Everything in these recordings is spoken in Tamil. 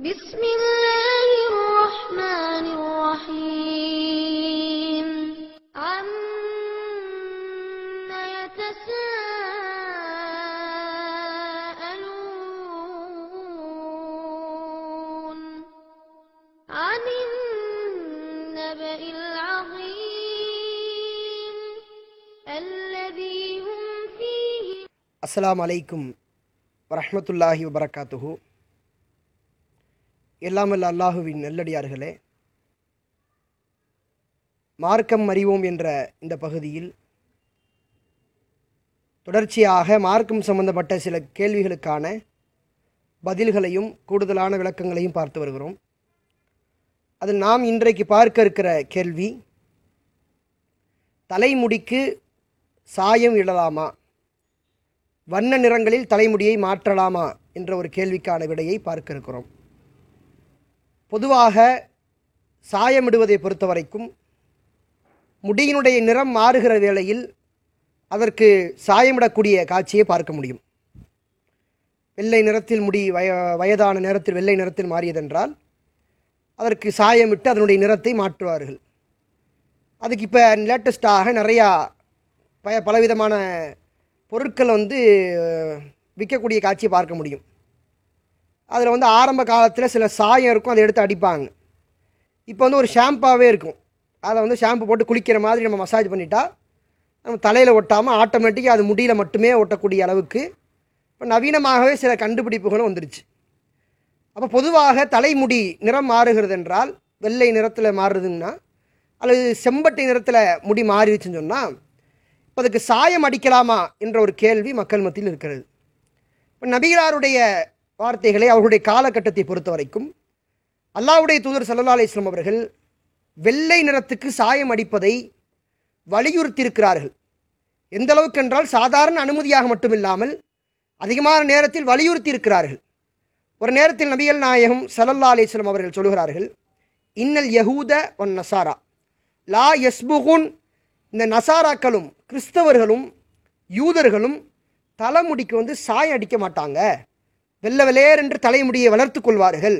بسم الله الرحمن الرحيم. عم يتساءلون. عن النبأ العظيم الذي هم فيه. السلام عليكم ورحمة الله وبركاته. எல்லாமல்ல அல்லாஹுவின் நெல்லடியார்களே மார்க்கம் அறிவோம் என்ற இந்த பகுதியில் தொடர்ச்சியாக மார்க்கம் சம்பந்தப்பட்ட சில கேள்விகளுக்கான பதில்களையும் கூடுதலான விளக்கங்களையும் பார்த்து வருகிறோம். அதில் நாம் இன்றைக்கு பார்க்க இருக்கிற கேள்வி தலைமுடிக்கு சாயம் இடலாமா? வண்ண நிறங்களில் தலைமுடியை மாற்றலாமா? என்ற ஒரு கேள்விக்கான விடையை பார்க்க இருக்கிறோம். பொதுவாக சாயமிடுவதை பொறுத்த வரைக்கும் முடியினுடைய நிறம் மாறுகிற வேளையில் அதற்கு சாயமிடக்கூடிய காட்சியை பார்க்க முடியும். வெள்ளை நிறத்தில் முடி வய வயதான நேரத்தில் வெள்ளை நிறத்தில் மாறியதென்றால் அதற்கு சாயமிட்டு அதனுடைய நிறத்தை மாற்றுவார்கள். அதுக்கு இப்போ லேட்டஸ்ட்டாக நிறையா ப பலவிதமான பொருட்கள் வந்து விற்கக்கூடிய காட்சியை பார்க்க முடியும். அதில் வந்து ஆரம்ப காலத்தில் சில சாயம் இருக்கும் அதை எடுத்து அடிப்பாங்க. இப்போ வந்து ஒரு ஷாம்பாவே இருக்கும். அதை வந்து ஷாம்பு போட்டு குளிக்கிற மாதிரி நம்ம மசாஜ் பண்ணிட்டா நம்ம தலையில் ஒட்டாமல் ஆட்டோமேட்டிக்காக அது முடியில் மட்டுமே ஒட்டக்கூடிய அளவுக்கு இப்போ நவீனமாகவே சில கண்டுபிடிப்புகளும் வந்துருச்சு. அப்போ பொதுவாக தலைமுடி நிறம் மாறுகிறது என்றால் வெள்ளை நிறத்தில் மாறுறதுன்னா அல்லது செம்பட்டை நிறத்தில் முடி மாறிடுச்சுன்னு சொன்னால் இப்போ அதுக்கு சாயம் அடிக்கலாமா என்ற ஒரு கேள்வி மக்கள் மத்தியில் இருக்கிறது. இப்போ நபிகளாருடைய வார்த்தைகளை அவர்களுடைய காலகட்டத்தை பொறுத்த வரைக்கும் அல்லாவுடைய தூதர் சல்லா அலிஸ்லாம் அவர்கள் வெள்ளை நிறத்துக்கு சாயம் அடிப்பதை வலியுறுத்தியிருக்கிறார்கள். எந்த அளவுக்கு என்றால் சாதாரண அனுமதியாக மட்டுமில்லாமல் அதிகமான நேரத்தில் வலியுறுத்தி இருக்கிறார்கள் ஒரு நேரத்தில் நபிகள் நாயகம் சல்லல்லா அலிஸ்லாம் அவர்கள் சொல்கிறார்கள் இன்னல் யகூத ஒன் நசாரா. லா யஸ்புகுன் இந்த நசாராக்களும் கிறிஸ்தவர்களும் யூதர்களும் தலைமுடிக்கு வந்து சாயம் அடிக்க மாட்டாங்க. வெள்ள வெளேர் என்று தலைமுடியை வளர்த்து கொள்வார்கள்.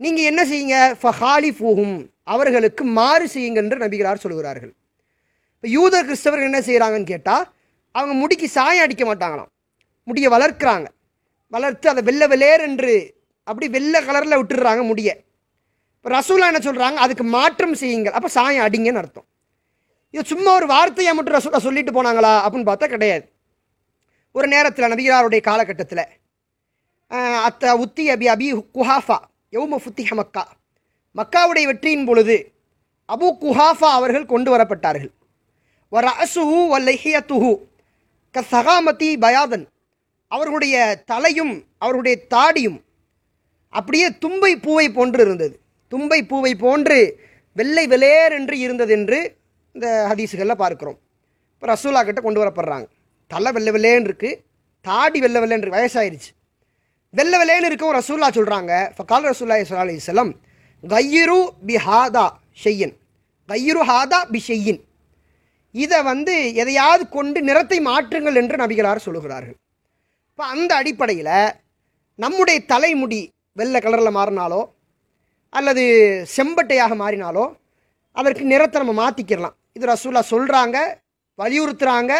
நீங்கள் என்ன செய்யுங்க? ஃபஹாலி போகும் அவர்களுக்கு மாறு செய்யுங்க என்று நபிகளார் சொல்கிறார்கள் இப்போ யூத கிறிஸ்தவர்கள் என்ன செய்கிறாங்கன்னு கேட்டால் அவங்க முடிக்கு சாயம் அடிக்க மாட்டாங்களாம். முடியை வளர்க்குறாங்க. வளர்த்து அதை வெள்ளை வெளேர் என்று அப்படி வெள்ளை கலரில் விட்டுடுறாங்க முடியை. இப்போ ரசூலா என்ன சொல்கிறாங்க அதுக்கு மாற்றம் செய்யுங்கள். அப்போ சாயம் அடிங்கன்னு அர்த்தம். இது சும்மா ஒரு வார்த்தையை மட்டும் ரசூலா சொல்லிட்டு போனாங்களா? அப்படின்னு பார்த்தா கிடையாது. ஒரு நேரத்தில் நபிகளாருடைய காலகட்டத்தில் அத்த உத்தி அபி அபி குஹாஃபா யௌம ஃபுத்திஹ மக்கா. மக்காவுடைய வெற்றியின் பொழுது அபு குஹாஃபா அவர்கள் கொண்டு வரப்பட்டார்கள். வர அசுஹு வல்லைஹியத்துஹு க சகாமதி பயாதன். அவர்களுடைய தலையும் அவர்களுடைய தாடியும் அப்படியே தும்பை பூவை போன்று இருந்தது. தும்பை பூவை போன்று வெள்ளை வெளேர் என்று இருந்தது என்று இந்த ஹதீஸுகளில் பார்க்குறோம். இப்போ ரசூலா கிட்ட கொண்டு வரப்படுறாங்க. தலை வெள்ளை வெள்ளேன்னு இருக்குது தாடி வெள்ளை வெள்ளேன்னு வயசாயிருச்சு. வெள்ளை வெள்ளைன்னு இருக்கும் ரசூல்லா சொல்கிறாங்க ஃபகால் ரசூல்லா அலி அலிஸ்லம் கையிரு பி ஹாதா ஷெய்யன் கையிரு ஹாதா பி ஷெய்யின் இதை வந்து எதையாவது கொண்டு நிறத்தை மாற்றுங்கள் என்று நபிகளார் சொல்லுகிறார்கள். இப்போ அந்த அடிப்படையில் நம்முடைய தலைமுடி வெள்ளை கலரில் மாறினாலோ அல்லது செம்பட்டையாக மாறினாலோ அதற்கு நிறத்தை நம்ம மாற்றிக்கிடலாம் இது ரசூல்லா சொல்கிறாங்க வலியுறுத்துகிறாங்க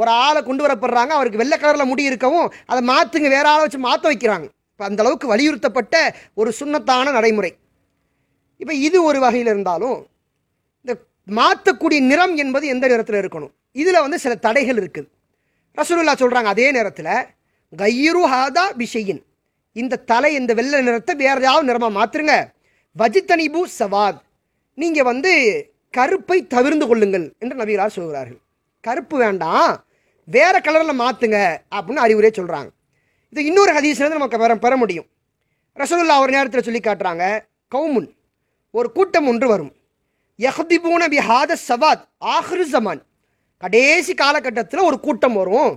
ஒரு ஆளை கொண்டு வரப்படுறாங்க. அவருக்கு வெள்ளை கலரில் முடி இருக்கவும் அதை மாற்றுங்க வேற ஆளை வச்சு மாற்ற வைக்கிறாங்க. இப்போ அந்தளவுக்கு வலியுறுத்தப்பட்ட ஒரு சுண்ணத்தான நடைமுறை. இப்போ இது ஒரு வகையில் இருந்தாலும் இந்த மாற்றக்கூடிய நிறம் என்பது எந்த நிறத்தில் இருக்கணும்? இதில் வந்து சில தடைகள் இருக்குது. ரசூலுல்லா சொல்கிறாங்க அதே நேரத்தில் கையிரு ஹாதா பிஷையின். இந்த தலை இந்த வெள்ளை நிறத்தை வேற ஏதாவது நிறமாக மாற்றுங்க வஜித்தனிபு சவாத். நீங்கள் வந்து கருப்பை தவிர்ந்து கொள்ளுங்கள் என்று நபிகளார் சொல்கிறார்கள். கருப்பு வேண்டாம். வேறு கலரில் மாற்றுங்க அப்படின்னு அறிவுரையே சொல்கிறாங்க இது இன்னொரு ஹதீஸ்லேருந்து நமக்கு பெற பெற முடியும். ரசூலுல்லா ஒரு நேரத்தில் சொல்லி காட்டுறாங்க கவுமுன் ஒரு கூட்டம் ஒன்று வரும். யஹ்திபூன விஹாத சவாத் ஆஹ்ரு ஜமான் கடைசி காலகட்டத்தில் ஒரு கூட்டம் வரும்.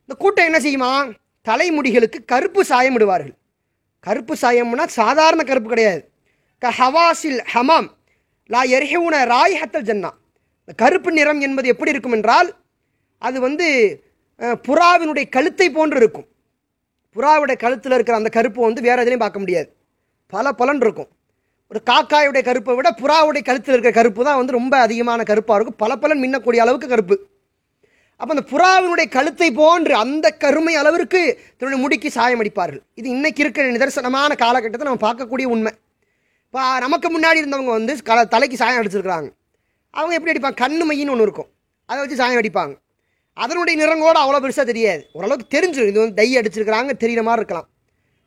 இந்த கூட்டம் என்ன செய்யுமா? தலைமுடிகளுக்கு கருப்பு சாயம் இடுவார்கள். கருப்பு சாயம்னா சாதாரண கருப்பு கிடையாது. க ஹவாசில் ஹமாம் லா எரிஹூன ராய் ஹத்தல் ஜன்னா. இந்த கருப்பு நிறம் என்பது எப்படி இருக்கும் என்றால் அது வந்து புறாவினுடைய கழுத்தை போன்று இருக்கும். புறாவுடைய கழுத்தில் இருக்கிற அந்த கருப்பு வந்து வேறு எதுலையும் பார்க்க முடியாது. பல பலன் இருக்கும். ஒரு காக்காயுடைய கருப்பை விட புறாவுடைய கழுத்தில் இருக்கிற கருப்பு தான் வந்து ரொம்ப அதிகமான கருப்பாக இருக்கும். பல பலன் மின்னக்கூடிய அளவுக்கு கருப்பு. அப்போ அந்த புறாவினுடைய கழுத்தை போன்று அந்த கருமை அளவிற்கு தன்னுடைய முடிக்கு சாயம் அடிப்பார்கள். இது இன்னைக்கு இருக்கிற நிதர்சனமான காலகட்டத்தை நம்ம பார்க்கக்கூடிய உண்மை. இப்போ நமக்கு முன்னாடி இருந்தவங்க வந்து கல தலைக்கு சாயம் அடிச்சிருக்கிறாங்க. அவங்க எப்படி அடிப்பாங்க? கண்ணு மையின்னு ஒன்று இருக்கும். அதை வச்சு சாயம் அடிப்பாங்க. அதனுடைய நிறங்கோடு அவ்வளோ பெருசாக தெரியாது. ஓரளவுக்கு தெரிஞ்சிடும் இது வந்து டை அடிச்சிருக்கிறாங்க தெரிகிற மாதிரி இருக்கலாம்.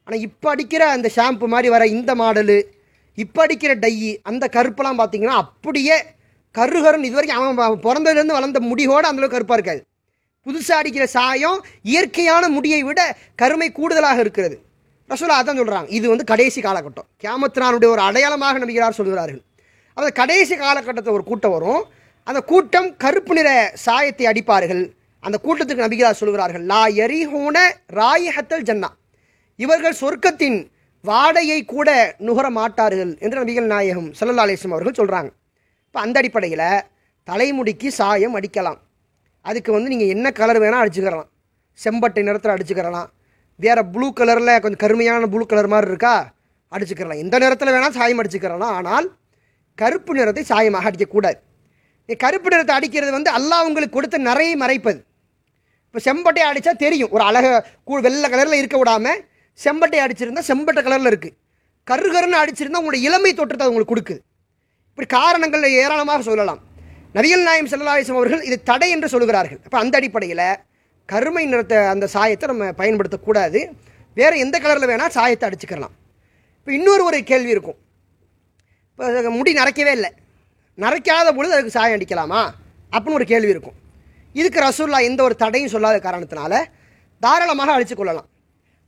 ஆனால் இப்போ அடிக்கிற அந்த ஷாம்பு மாதிரி வர இந்த மாடலு இப்போ அடிக்கிற டை அந்த கருப்பெல்லாம் பார்த்தீங்கன்னா அப்படியே கருகருன்னு இது வரைக்கும் அவன் பிறந்ததுலேருந்து வளர்ந்த முடியோடு அந்தளவுக்கு கருப்பாக இருக்காது. புதுசாக அடிக்கிற சாயம் இயற்கையான முடியை விட கருமை கூடுதலாக இருக்கிறது. ரசோலா அதான் சொல்கிறாங்க இது வந்து கடைசி காலகட்டம். கேமத்தினாருடைய ஒரு அடையாளமாக நம்பிக்கிறார் சொல்கிறார்கள். அதாவது கடைசி காலகட்டத்தில் ஒரு கூட்டம் வரும். அந்த கூட்டம் கருப்பு நிற சாயத்தை அடிப்பார்கள். அந்த கூட்டத்துக்கு நபிகிறார் சொல்கிறார்கள் லா எரிஹூன ராயஹத்தல் ஜன்னா. இவர்கள் சொர்க்கத்தின் வாடையை கூட நுகர மாட்டார்கள் என்று நபிகள் நாயகம் சல்லல்லா அவர்கள் சொல்கிறாங்க இப்போ அந்த அடிப்படையில் தலைமுடிக்கு சாயம் அடிக்கலாம். அதுக்கு வந்து நீங்கள் என்ன கலர் வேணால் அடிச்சுக்கிறலாம் செம்பட்டை நிறத்தில் அடிச்சுக்கிறலாம் வேறு ப்ளூ கலரில் கொஞ்சம் கருமையான ப்ளூ கலர் மாதிரி இருக்கா? அடிச்சுக்கிறலாம் எந்த நிறத்தில் வேணால் சாயம் அடிச்சுக்கிறலாம் ஆனால் கருப்பு நிறத்தை சாயமாக அடிக்கக்கூடாது. நீ கருப்பு நிறத்தை அடிக்கிறது வந்து அல்லாஹ் உங்களுக்கு கொடுத்த நிறைய மறைப்பது. இப்போ செம்பட்டை அடித்தா தெரியும். ஒரு அழக கூ வெள்ளை கலரில் இருக்க விடாமல் செம்பட்டை அடிச்சிருந்தா செம்பட்டை கலரில் இருக்குது கருகருன்னு அடிச்சிருந்தா உங்களுடைய இளமை தோற்றத்தை அது உங்களுக்கு கொடுக்குது. இப்படி காரணங்கள் ஏராளமாக சொல்லலாம். நபிகள் நாயம் செல்லலாயசம் அவர்கள் இது தடை என்று சொல்கிறார்கள் அப்போ அந்த அடிப்படையில் கருமை நிறத்தை அந்த சாயத்தை நம்ம பயன்படுத்தக்கூடாது. வேறு எந்த கலரில் வேணால் சாயத்தை அடிச்சுக்கலாம். இப்போ இன்னொரு ஒரு கேள்வி இருக்கும். இப்போ முடி நரைக்கவே இல்லை. நரைக்காத பொழுது அதுக்கு சாயம் அடிக்கலாமா? அப்படின்னு ஒரு கேள்வி இருக்கும். இதுக்கு ரசூல்லா எந்த ஒரு தடையும் சொல்லாத காரணத்தினால தாராளமாக அடிச்சுக்கொள்ளலாம்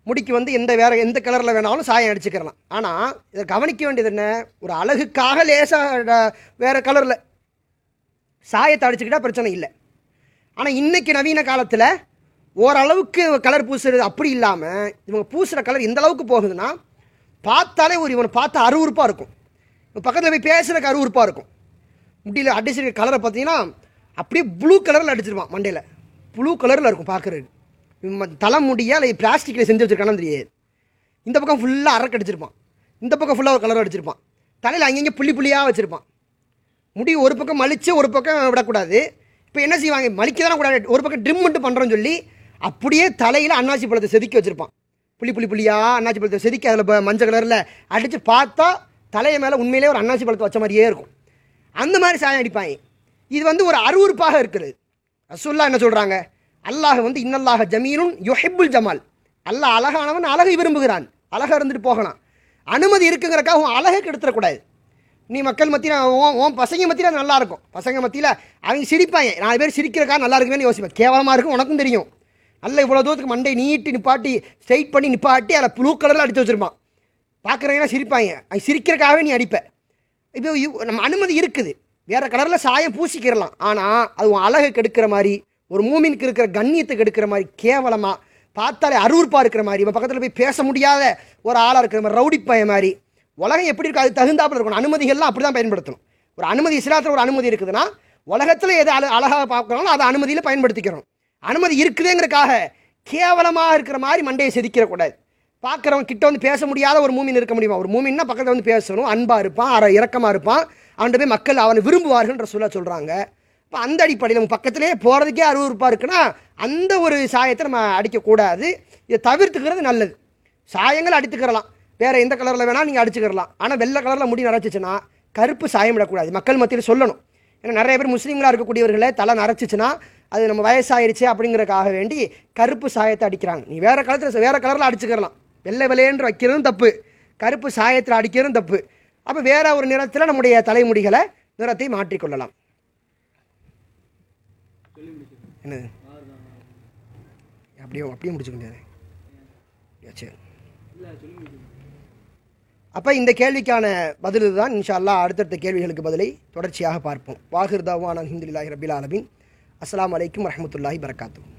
முடிக்கு வந்து எந்த வேற எந்த கலரில் வேணாலும் சாயம் அடிச்சுக்கிறலாம். ஆனால் இதை கவனிக்க வேண்டியது என்ன? ஒரு அழகுக்காக லேசாக வேறு கலரில் சாயத்தை அடிச்சுக்கிட்டா பிரச்சனை இல்லை. ஆனால் இன்றைக்கி நவீன காலத்தில் ஓரளவுக்கு கலர் பூசுறது அப்படி இல்லாமல் இவங்க பூசுகிற கலர் எந்த அளவுக்கு போகுதுன்னா பார்த்தாலே ஒரு இவனை பார்த்தா அருவருப்பாக இருக்கும். பக்கத்தில் போய் பேசுகிற கருவுறுப்பாக இருக்கும். முடியல அடிச்சிருக்க கலரை பார்த்தீங்கன்னா அப்படியே ப்ளூ கலரில் அடிச்சிருப்பான் மண்டையில். ப்ளூ கலரில் இருக்கும் பார்க்குறது தலை முடியா இல்லை பிளாஸ்டிக்கில் செஞ்சு வச்சுருக்கானு தெரியாது. இந்த பக்கம் ஃபுல்லாக அரக்கு அடிச்சிருப்பான். இந்த பக்கம் ஃபுல்லாக ஒரு கலர் அடிச்சிருப்பான். தலையில் அங்கங்கே புள்ளி புள்ளியாக வச்சுருப்பான். முடி ஒரு பக்கம் மலித்து ஒரு பக்கம் விடக்கூடாது. இப்போ என்ன செய்வாங்க? மலிக்க தானே கூடாது. ஒரு பக்கம் ட்ரிம் மட்டும் பண்ணுறோன்னு சொல்லி அப்படியே தலையில் அன்னாசி பழத்தை செதுக்கி வச்சுருப்பான். புள்ளி புள்ளி புள்ளியாக அன்னாசி பழத்தை செதுக்கி அதில் மஞ்சள் கலரில் அடித்து பார்த்தா தலையை மேலே உண்மையிலே ஒரு அன்னாசி பழத்தை வச்ச மாதிரியே இருக்கும். அந்த மாதிரி சாயம் அடிப்பாங்க. இது வந்து ஒரு அருவருப்பாக இருக்குது. ரசுல்லா என்ன சொல்கிறாங்க அல்லாஹ் வந்து இன்னல்லாக ஜமீனும் யொஹிபுல் ஜமால். அல்லாஹ் அழகானவன் அழகை விரும்புகிறான். அழகாக இருந்துட்டு போகலாம். அனுமதி இருக்குங்கிறக்காக உன் அழகை கெடுத்துடக்கூடாது. நீ மக்கள் மத்தியில் உன் உன் பசங்க மத்தியில் நல்லா இருக்கும் பசங்க மத்தியில் அவங்க சிரிப்பாங்க. நாலு பேர் சிரிக்கிறக்கா நல்லா இருக்குன்னு யோசிப்பேன். கேவலமாக இருக்கும் உனக்கும் தெரியும். நல்ல இவ்வளோ தூரத்துக்கு மண்டை நீட்டி நிப்பாட்டி ஸ்ட்ரைட் பண்ணி நிப்பாட்டி அதில் ப்ளூ கலரில் அடித்து வச்சுருப்பான். பார்க்குறவங்கன்னா சிரிப்பாங்க. அது சிரிக்கிறக்காகவே நீ அடிப்ப. இப்போ நம்ம அனுமதி இருக்குது. வேறு கலரில் சாயம் பூசிக்கிறலாம் ஆனால் அது உன் அழகை கெடுக்கிற மாதிரி ஒரு மூமினுக்கு இருக்கிற கண்ணியத்தை கெடுக்கிற மாதிரி கேவலமாக பார்த்தாலே அருவறுப்பாக இருக்கிற மாதிரி இவன் பக்கத்தில் போய் பேச முடியாத ஒரு ஆளாக இருக்கிற மாதிரி ரவுடி பையன் மாதிரி உலகம் எப்படி இருக்கும் அது தகுந்தாப்புல இருக்கணும். அனுமதிகள்லாம் அப்படி தான் பயன்படுத்தணும். ஒரு அனுமதி இஸ்லாத்தில் ஒரு அனுமதி இருக்குதுன்னா உலகத்தில் எது அழ அழகாக பார்க்குறாங்களோ அதை அனுமதியில் பயன்படுத்திக்கிறோம் அனுமதி இருக்குதுங்கிறக்காக கேவலமாக இருக்கிற மாதிரி மண்டையை செதுக்கிடக்கூடாது. பார்க்குறவன் கிட்ட வந்து பேச முடியாத ஒரு மூமின் இருக்க முடியுமா? ஒரு மூமின்னா பக்கத்தில் வந்து பேசணும் அன்பாக இருப்பான் அற இறக்கமாக இருப்பான். அவன்கிட்ட போய் மக்கள் அவனை விரும்புவார்கள்ன்ற சொல்ல சொல்கிறாங்க இப்போ அந்த அடிப்படையில் நம்ம பக்கத்திலே போகிறதுக்கே அருவருப்பாக இருக்குன்னா அந்த ஒரு சாயத்தை நம்ம அடிக்கக்கூடாது இதை தவிர்த்துக்கிறது நல்லது. சாயங்கள் அடித்துக்கிறலாம். வேறு எந்த கலரில் வேணால் நீங்கள் அடிச்சுக்கிறலாம். ஆனால் வெள்ளை கலரில் முடி நரைச்சிச்சுன்னா கருப்பு சாயம் விடக்கூடாது. மக்கள் மத்தியில் சொல்லணும். ஏன்னா நிறைய பேர் முஸ்லீம்களாக இருக்கக்கூடியவர்களே தலை நரைச்சிச்சுன்னா அது நம்ம வயசாயிருச்சு அப்படிங்கிறக்காக வேண்டி கருப்பு சாயத்தை அடிக்கிறாங்க. நீ வேறு கலத்தில் வேறு கலரில் அடிச்சுக்கிறலாம். வெள்ளை விலையென்று வைக்கிறதும் தப்பு. கருப்பு சாயத்தில் அடிக்கிறதும் தப்பு. அப்போ வேற ஒரு நிறத்தில் நம்முடைய தலைமுடிகளை நிறத்தை மாற்றிக்கொள்ளலாம். என்னது? அப்படியே அப்படியே முடிச்சுக்க முடியாது சரி. அப்போ இந்த கேள்விக்கான பதில் தான் இன்ஷா அல்லாஹ் அடுத்தடுத்த கேள்விகளுக்கு பதிலை தொடர்ச்சியாக பார்ப்போம். வாகிர் தாவான் அலமதுல்லாஹி ரபில் ஆலமின். அஸ்ஸலாமு அலைக்கும்